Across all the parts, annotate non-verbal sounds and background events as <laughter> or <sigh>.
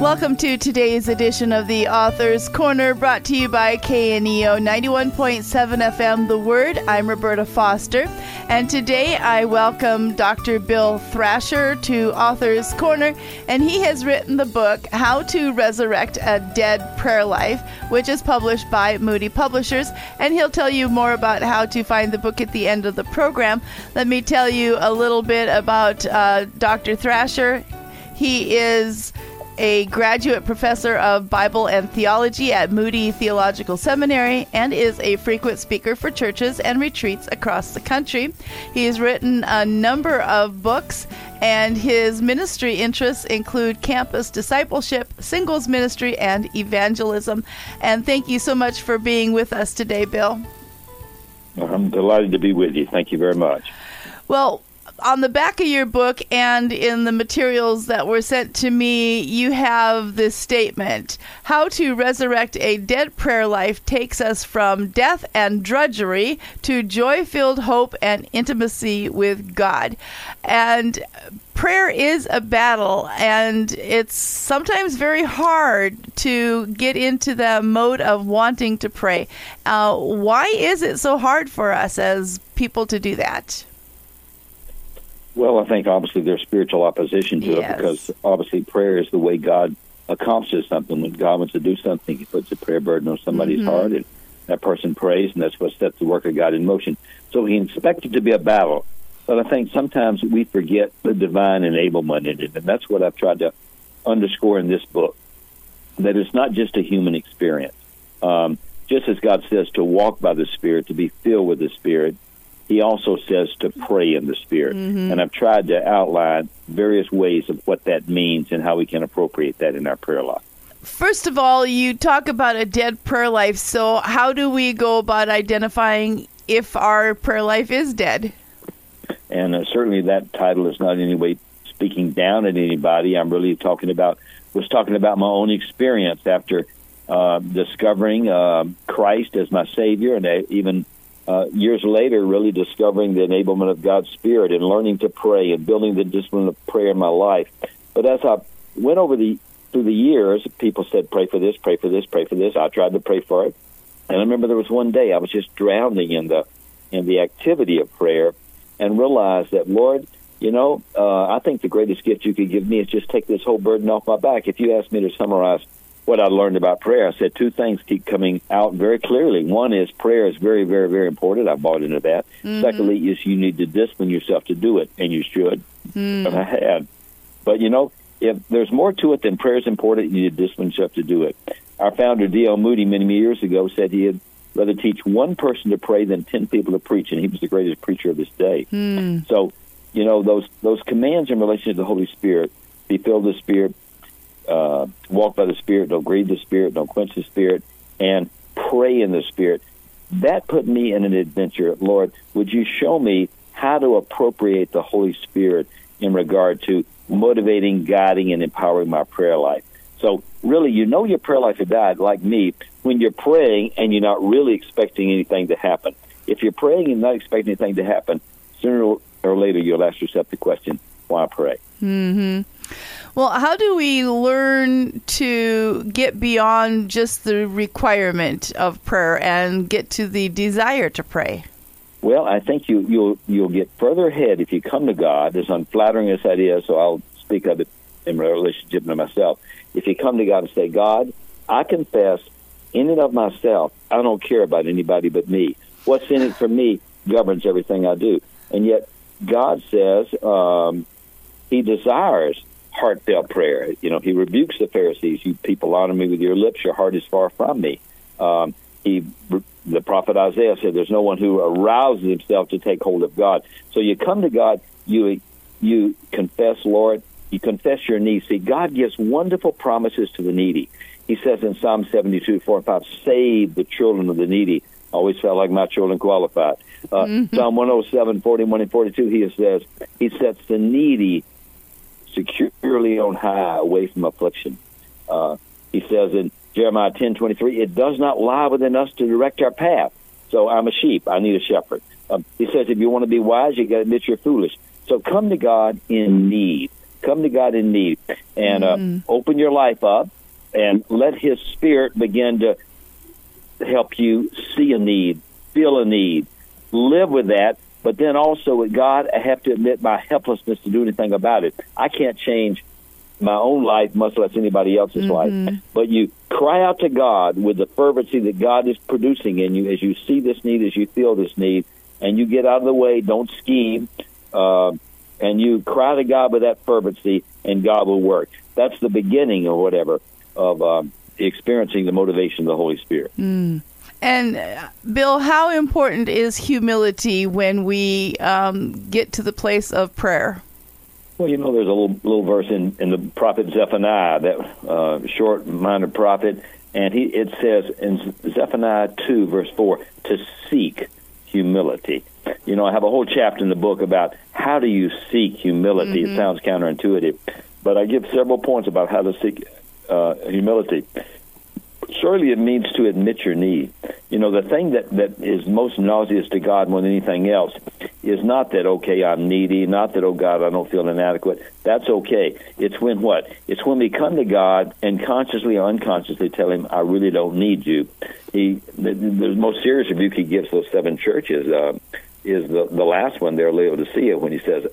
Welcome to today's edition of the Author's Corner, brought to you by KNEO 91.7 FM The Word. I'm Roberta Foster, and today I welcome Dr. Bill Thrasher to Author's Corner, and he has written the book How to Resurrect a Dead Prayer Life, which is published by Moody Publishers, and he'll tell you more about how to find the book at the end of the program. Let me tell you a little bit about uh, Dr. Thrasher. He is a graduate professor of Bible and theology at Moody Theological Seminary and is a frequent speaker for churches and retreats across the country. He has written a number of books, and his ministry interests include campus discipleship, singles ministry, and evangelism. And thank you so much for being with us today, Bill. I'm delighted to be with you. Thank you very much. Well, on the back of your book and in the materials that were sent to me, you have this statement How to resurrect a dead prayer life takes us from death and drudgery to joy filled hope and intimacy with God. And prayer is a battle, and it's sometimes very hard to get into the mode of wanting to pray. Uh, why is it so hard for us as people to do that? Well, I think obviously there's spiritual opposition to yes. it because obviously prayer is the way God accomplishes something. When God wants to do something, He puts a prayer burden on somebody's mm-hmm. heart, and that person prays, and that's what sets the work of God in motion. So He expects it to be a battle. But I think sometimes we forget the divine enablement in it, and that's what I've tried to underscore in this book. That it's not just a human experience. Um, just as God says to walk by the Spirit, to be filled with the Spirit, he also says to pray in the Spirit. Mm-hmm. And I've tried to outline various ways of what that means and how we can appropriate that in our prayer life. First of all, you talk about a dead prayer life. So, how do we go about identifying if our prayer life is dead? And uh, certainly that title is not in any way speaking down at anybody. I'm really talking about, was talking about my own experience after uh, discovering uh, Christ as my Savior and uh, even uh, years later, really discovering the enablement of God's Spirit and learning to pray and building the discipline of prayer in my life. But as I went over the through the years, people said, "Pray for this, pray for this, pray for this." I tried to pray for it, and I remember there was one day I was just drowning in the in the activity of prayer, and realized that, Lord, you know, uh, I think the greatest gift you could give me is just take this whole burden off my back. If you asked me to summarize what I learned about prayer, I said two things keep coming out very clearly. One is prayer is very, very, very important. I bought into that. Mm-hmm. Secondly, is you need to discipline yourself to do it, and you should. Mm. And <laughs> I had. But you know, if there's more to it than prayer is important, you need to discipline yourself to do it. Our founder D.L. Moody many, many years ago said he had rather teach one person to pray than ten people to preach, and he was the greatest preacher of his day. Mm. So, you know, those those commands in relation to the Holy Spirit, be filled with the Spirit, uh, walk by the Spirit, don't grieve the Spirit, don't quench the Spirit, and pray in the Spirit. That put me in an adventure. Lord, would you show me how to appropriate the Holy Spirit in regard to motivating, guiding, and empowering my prayer life? So, really, you know your prayer life has died, like me, when you're praying and you're not really expecting anything to happen. If you're praying and not expecting anything to happen, sooner or later you'll ask yourself the question, why pray? Hmm. Well, how do we learn to get beyond just the requirement of prayer and get to the desire to pray? Well, I think you, you'll you'll get further ahead if you come to God. As unflattering as that is, so I'll speak of it in relationship to myself. If you come to God and say, God, I confess in and of myself, I don't care about anybody but me. What's in it for me governs everything I do. And yet, God says um, He desires heartfelt prayer. You know, He rebukes the Pharisees. You people honor me with your lips, your heart is far from me. Um, he, the prophet Isaiah said, "There's no one who arouses himself to take hold of God." So you come to God, you you confess, Lord, you confess your needs. See, God gives wonderful promises to the needy. He says in Psalm 72, 4 and 5, save the children of the needy. Always felt like my children qualified. Uh, mm-hmm. Psalm 107, 41 and 42, he says, He sets the needy securely on high away from affliction. Uh, he says in Jeremiah 10, 23, it does not lie within us to direct our path. So I'm a sheep. I need a shepherd. Um, he says if you want to be wise, you got to admit you're foolish. So come to God in need. Come to God in need and uh, open your life up and let His Spirit begin to help you see a need, feel a need, live with that. But then also with God, I have to admit my helplessness to do anything about it. I can't change my own life, much less anybody else's Mm-hmm. life. But you cry out to God with the fervency that God is producing in you as you see this need, as you feel this need, and you get out of the way. Don't scheme, uh, and you cry to God with that fervency, and God will work. That's the beginning or whatever of um, experiencing the motivation of the Holy Spirit. And uh, Bill, how important is humility when we um, get to the place of prayer? Well, you know, there's a little little verse in, in the prophet Zephaniah, that uh, short-minded prophet, and he it says in Zephaniah two verse four to seek humility. You know, I have a whole chapter in the book about how do you seek humility. It sounds counterintuitive, but I give several points about how to seek uh, humility. Surely it means to admit your need. You know, the thing that, that is most nauseous to God more than anything else is not that, okay, I'm needy, not that, oh God, I don't feel inadequate. That's okay. It's when what? It's when we come to God and consciously or unconsciously tell Him, I really don't need you. He, the, the most serious rebuke He gives those seven churches uh, is the, the last one there, Laodicea, when He says,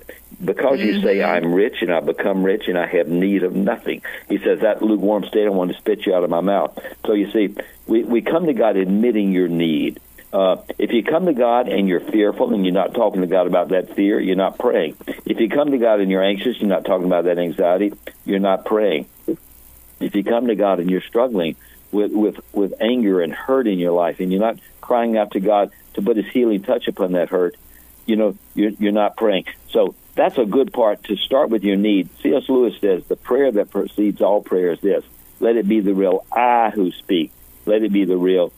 because you say I'm rich and I become rich and I have need of nothing. He says that lukewarm state I want to spit you out of my mouth. So you see, we, we come to God admitting your need. Uh, if you come to God and you're fearful and you're not talking to God about that fear, you're not praying. If you come to God and you're anxious, you're not talking about that anxiety, you're not praying. If you come to God and you're struggling with, with, with anger and hurt in your life and you're not crying out to God to put his healing touch upon that hurt, you know, you're, you're not praying. So that's a good part to start with your need. C.S. Lewis says the prayer that precedes all prayer is this let it be the real I who speak, let it be the real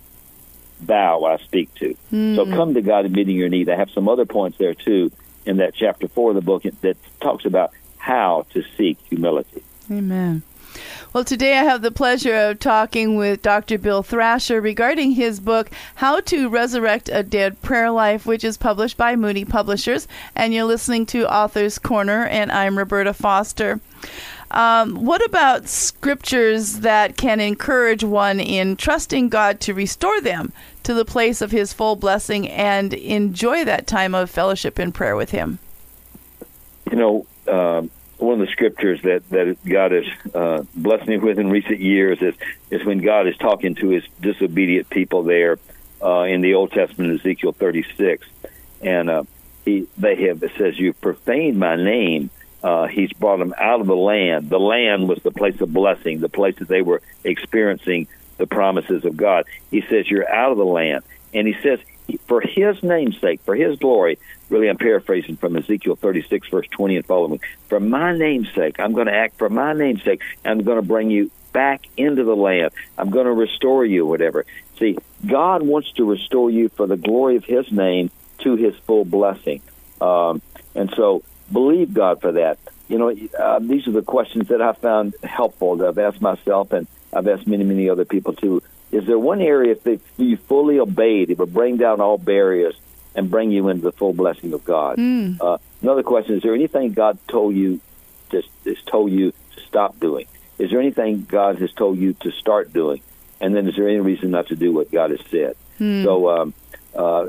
thou I speak to. Hmm. So come to God admitting your need. I have some other points there too in that chapter four of the book that talks about how to seek humility. Amen. Well, today I have the pleasure of talking with Dr. Bill Thrasher regarding his book, How to Resurrect a Dead Prayer Life, which is published by Moody Publishers. And you're listening to Author's Corner, and I'm Roberta Foster. Um, what about scriptures that can encourage one in trusting God to restore them to the place of His full blessing and enjoy that time of fellowship and prayer with Him? You know, um, one of the scriptures that, that God has uh, blessed me with in recent years is, is when God is talking to his disobedient people there uh, in the Old Testament, Ezekiel 36. And uh, he, they have, it says, You've profaned my name. Uh, he's brought them out of the land. The land was the place of blessing, the place that they were experiencing the promises of God. He says, You're out of the land. And he says, For his name's sake, for his glory, really I'm paraphrasing from Ezekiel 36, verse 20 and following. For my name's sake, I'm going to act for my name's sake. I'm going to bring you back into the land. I'm going to restore you, whatever. See, God wants to restore you for the glory of His name to His full blessing. Um, and so believe God for that. You know, uh, these are the questions that I found helpful that I've asked myself and I've asked many, many other people too. Is there one area if you fully obeyed, it would bring down all barriers and bring you into the full blessing of God? Mm. Uh, another question: Is there anything God told you, just has told you to stop doing? Is there anything God has told you to start doing? And then, is there any reason not to do what God has said? So, um, uh,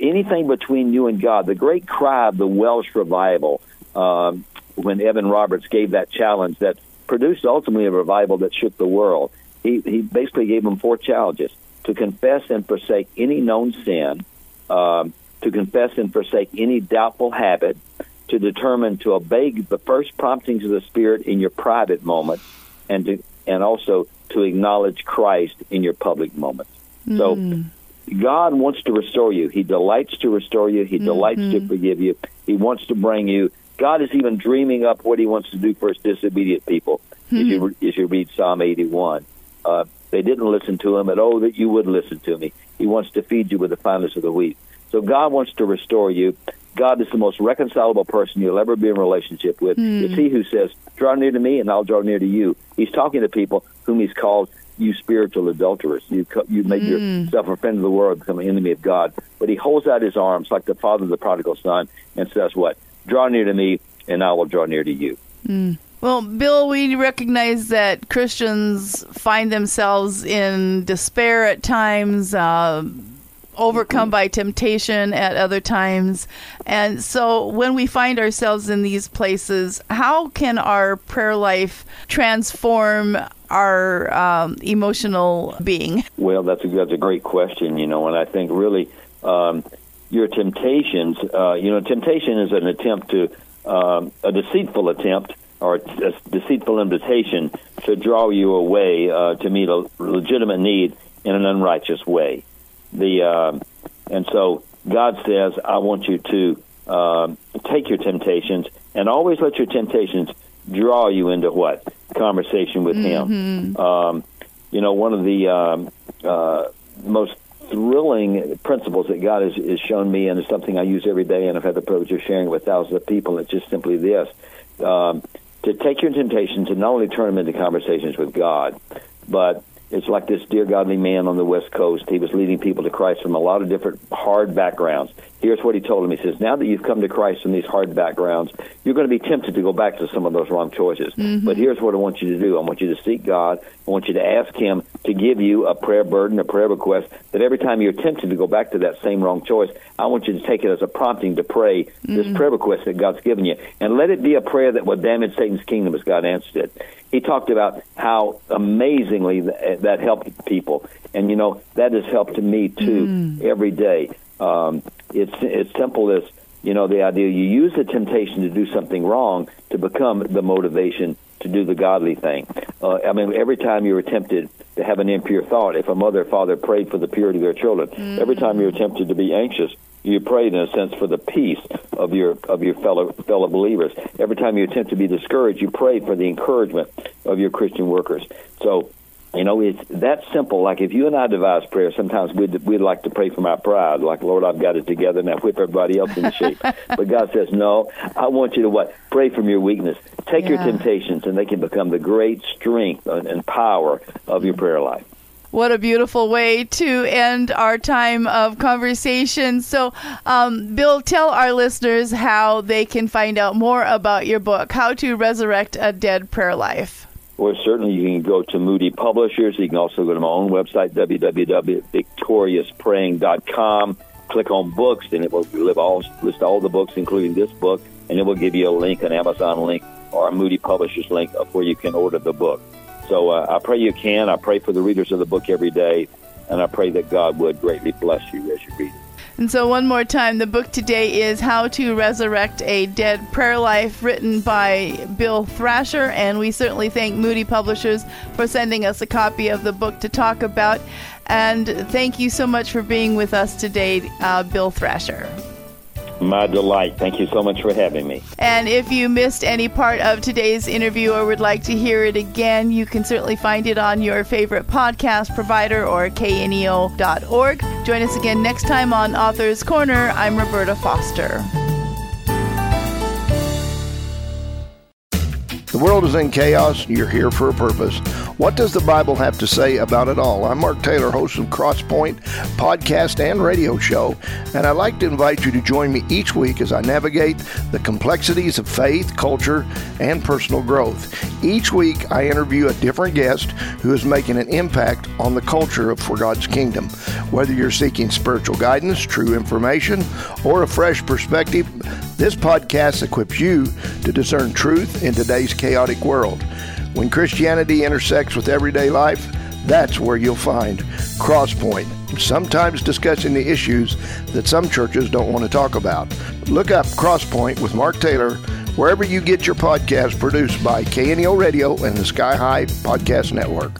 anything between you and God, the great cry of the Welsh revival, um, when Evan Roberts gave that challenge that produced ultimately a revival that shook the world. He, he basically gave them four challenges to confess and forsake any known sin, um, to confess and forsake any doubtful habit, to determine to obey the first promptings of the Spirit in your private moments, and to and also to acknowledge Christ in your public moments. So mm. God wants to restore you. He delights to restore you. He delights to mm-hmm. forgive you. He wants to bring you. God is even dreaming up what He wants to do for His disobedient people. As you hmm. as you read Psalm 81, uh, they didn't listen to Him, and oh, that you would listen to me. He wants to feed you with the finest of the wheat. So God wants to restore you. God is the most reconcilable person you'll ever be in relationship with. It's He who says, "Draw near to me, and I'll draw near to you." He's talking to people whom He's called you spiritual adulterers. You you make yourself a friend of the world, become an enemy of God. But He holds out His arms like the father of the prodigal son and says, "What? Draw near to me, and I will draw near to you. Mm. Well, Bill, we recognize that Christians find themselves in despair at times. Uh, overcome by temptation at other times. And so when we find ourselves in these places, how can our prayer life transform our um, emotional being? Well, that's a, that's a great question, you know, and I think really um, your temptations, uh, you know, temptation is an attempt to, um, a deceitful attempt or a deceitful invitation to draw you away uh, to meet a legitimate need in an unrighteous way the uh, and so God says, I want you to uh, take your temptations and always let your temptations draw you into what conversation with mm-hmm. Him. Um, you know, one of the um, uh, most thrilling principles that God has, has shown me, and it's something I use every day, and I've had the privilege of sharing with thousands of people. It's just simply this: um, to take your temptations and not only turn them into conversations with God, but it's like this dear godly man on the West Coast. He was leading people to Christ from a lot of different hard backgrounds. Here's what he told him. He says, Now that you've come to Christ from these hard backgrounds, you're going to be tempted to go back to some of those wrong choices. Mm-hmm. But here's what I want you to do I want you to seek God. I want you to ask Him to give you a prayer burden, a prayer request, that every time you're tempted to go back to that same wrong choice, I want you to take it as a prompting to pray mm-hmm. this prayer request that God's given you. And let it be a prayer that will damage Satan's kingdom as God answered it he talked about how amazingly that helped people, and you know that has helped me too mm. every day. Um, it's it's simple as you know the idea you use the temptation to do something wrong to become the motivation to do the godly thing. Uh, I mean, every time you were tempted to have an impure thought, if a mother or father prayed for the purity of their children, mm. every time you're tempted to be anxious, you pray in a sense for the peace of your of your fellow fellow believers. Every time you attempt to be discouraged, you pray for the encouragement of your Christian workers. So, you know, it's that simple. Like if you and I devise prayer, sometimes we'd we'd like to pray from our pride, like Lord, I've got it together, now whip everybody else into shape. <laughs> but God says, no, I want you to what pray from your weakness. Take yeah. your temptations, and they can become the great strength and power of your prayer life. What a beautiful way to end our time of conversation. So, um, Bill, tell our listeners how they can find out more about your book, How to Resurrect a Dead Prayer Life. Well, certainly you can go to Moody Publishers. You can also go to my own website, www.victoriouspraying.com. Click on books, and it will all, list all the books, including this book, and it will give you a link, an Amazon link, or a Moody Publishers link of where you can order the book. So uh, I pray you can. I pray for the readers of the book every day, and I pray that God would greatly bless you as you read it. And so, one more time, the book today is How to Resurrect a Dead Prayer Life, written by Bill Thrasher. And we certainly thank Moody Publishers for sending us a copy of the book to talk about. And thank you so much for being with us today, uh, Bill Thrasher. My delight. Thank you so much for having me. And if you missed any part of today's interview or would like to hear it again, you can certainly find it on your favorite podcast provider or kneo.org. Join us again next time on Author's Corner. I'm Roberta Foster. World is in chaos. You're here for a purpose. What does the Bible have to say about it all? I'm Mark Taylor, host of Crosspoint podcast and radio show, and I'd like to invite you to join me each week as I navigate the complexities of faith, culture, and personal growth. Each week, I interview a different guest who is making an impact on the culture of for God's kingdom. Whether you're seeking spiritual guidance, true information, or a fresh perspective, this podcast equips you to discern truth in today's chaotic world. When Christianity intersects with everyday life, that's where you'll find Crosspoint, sometimes discussing the issues that some churches don't want to talk about. Look up Crosspoint with Mark Taylor wherever you get your podcast produced by KNEO Radio and the Sky High Podcast Network.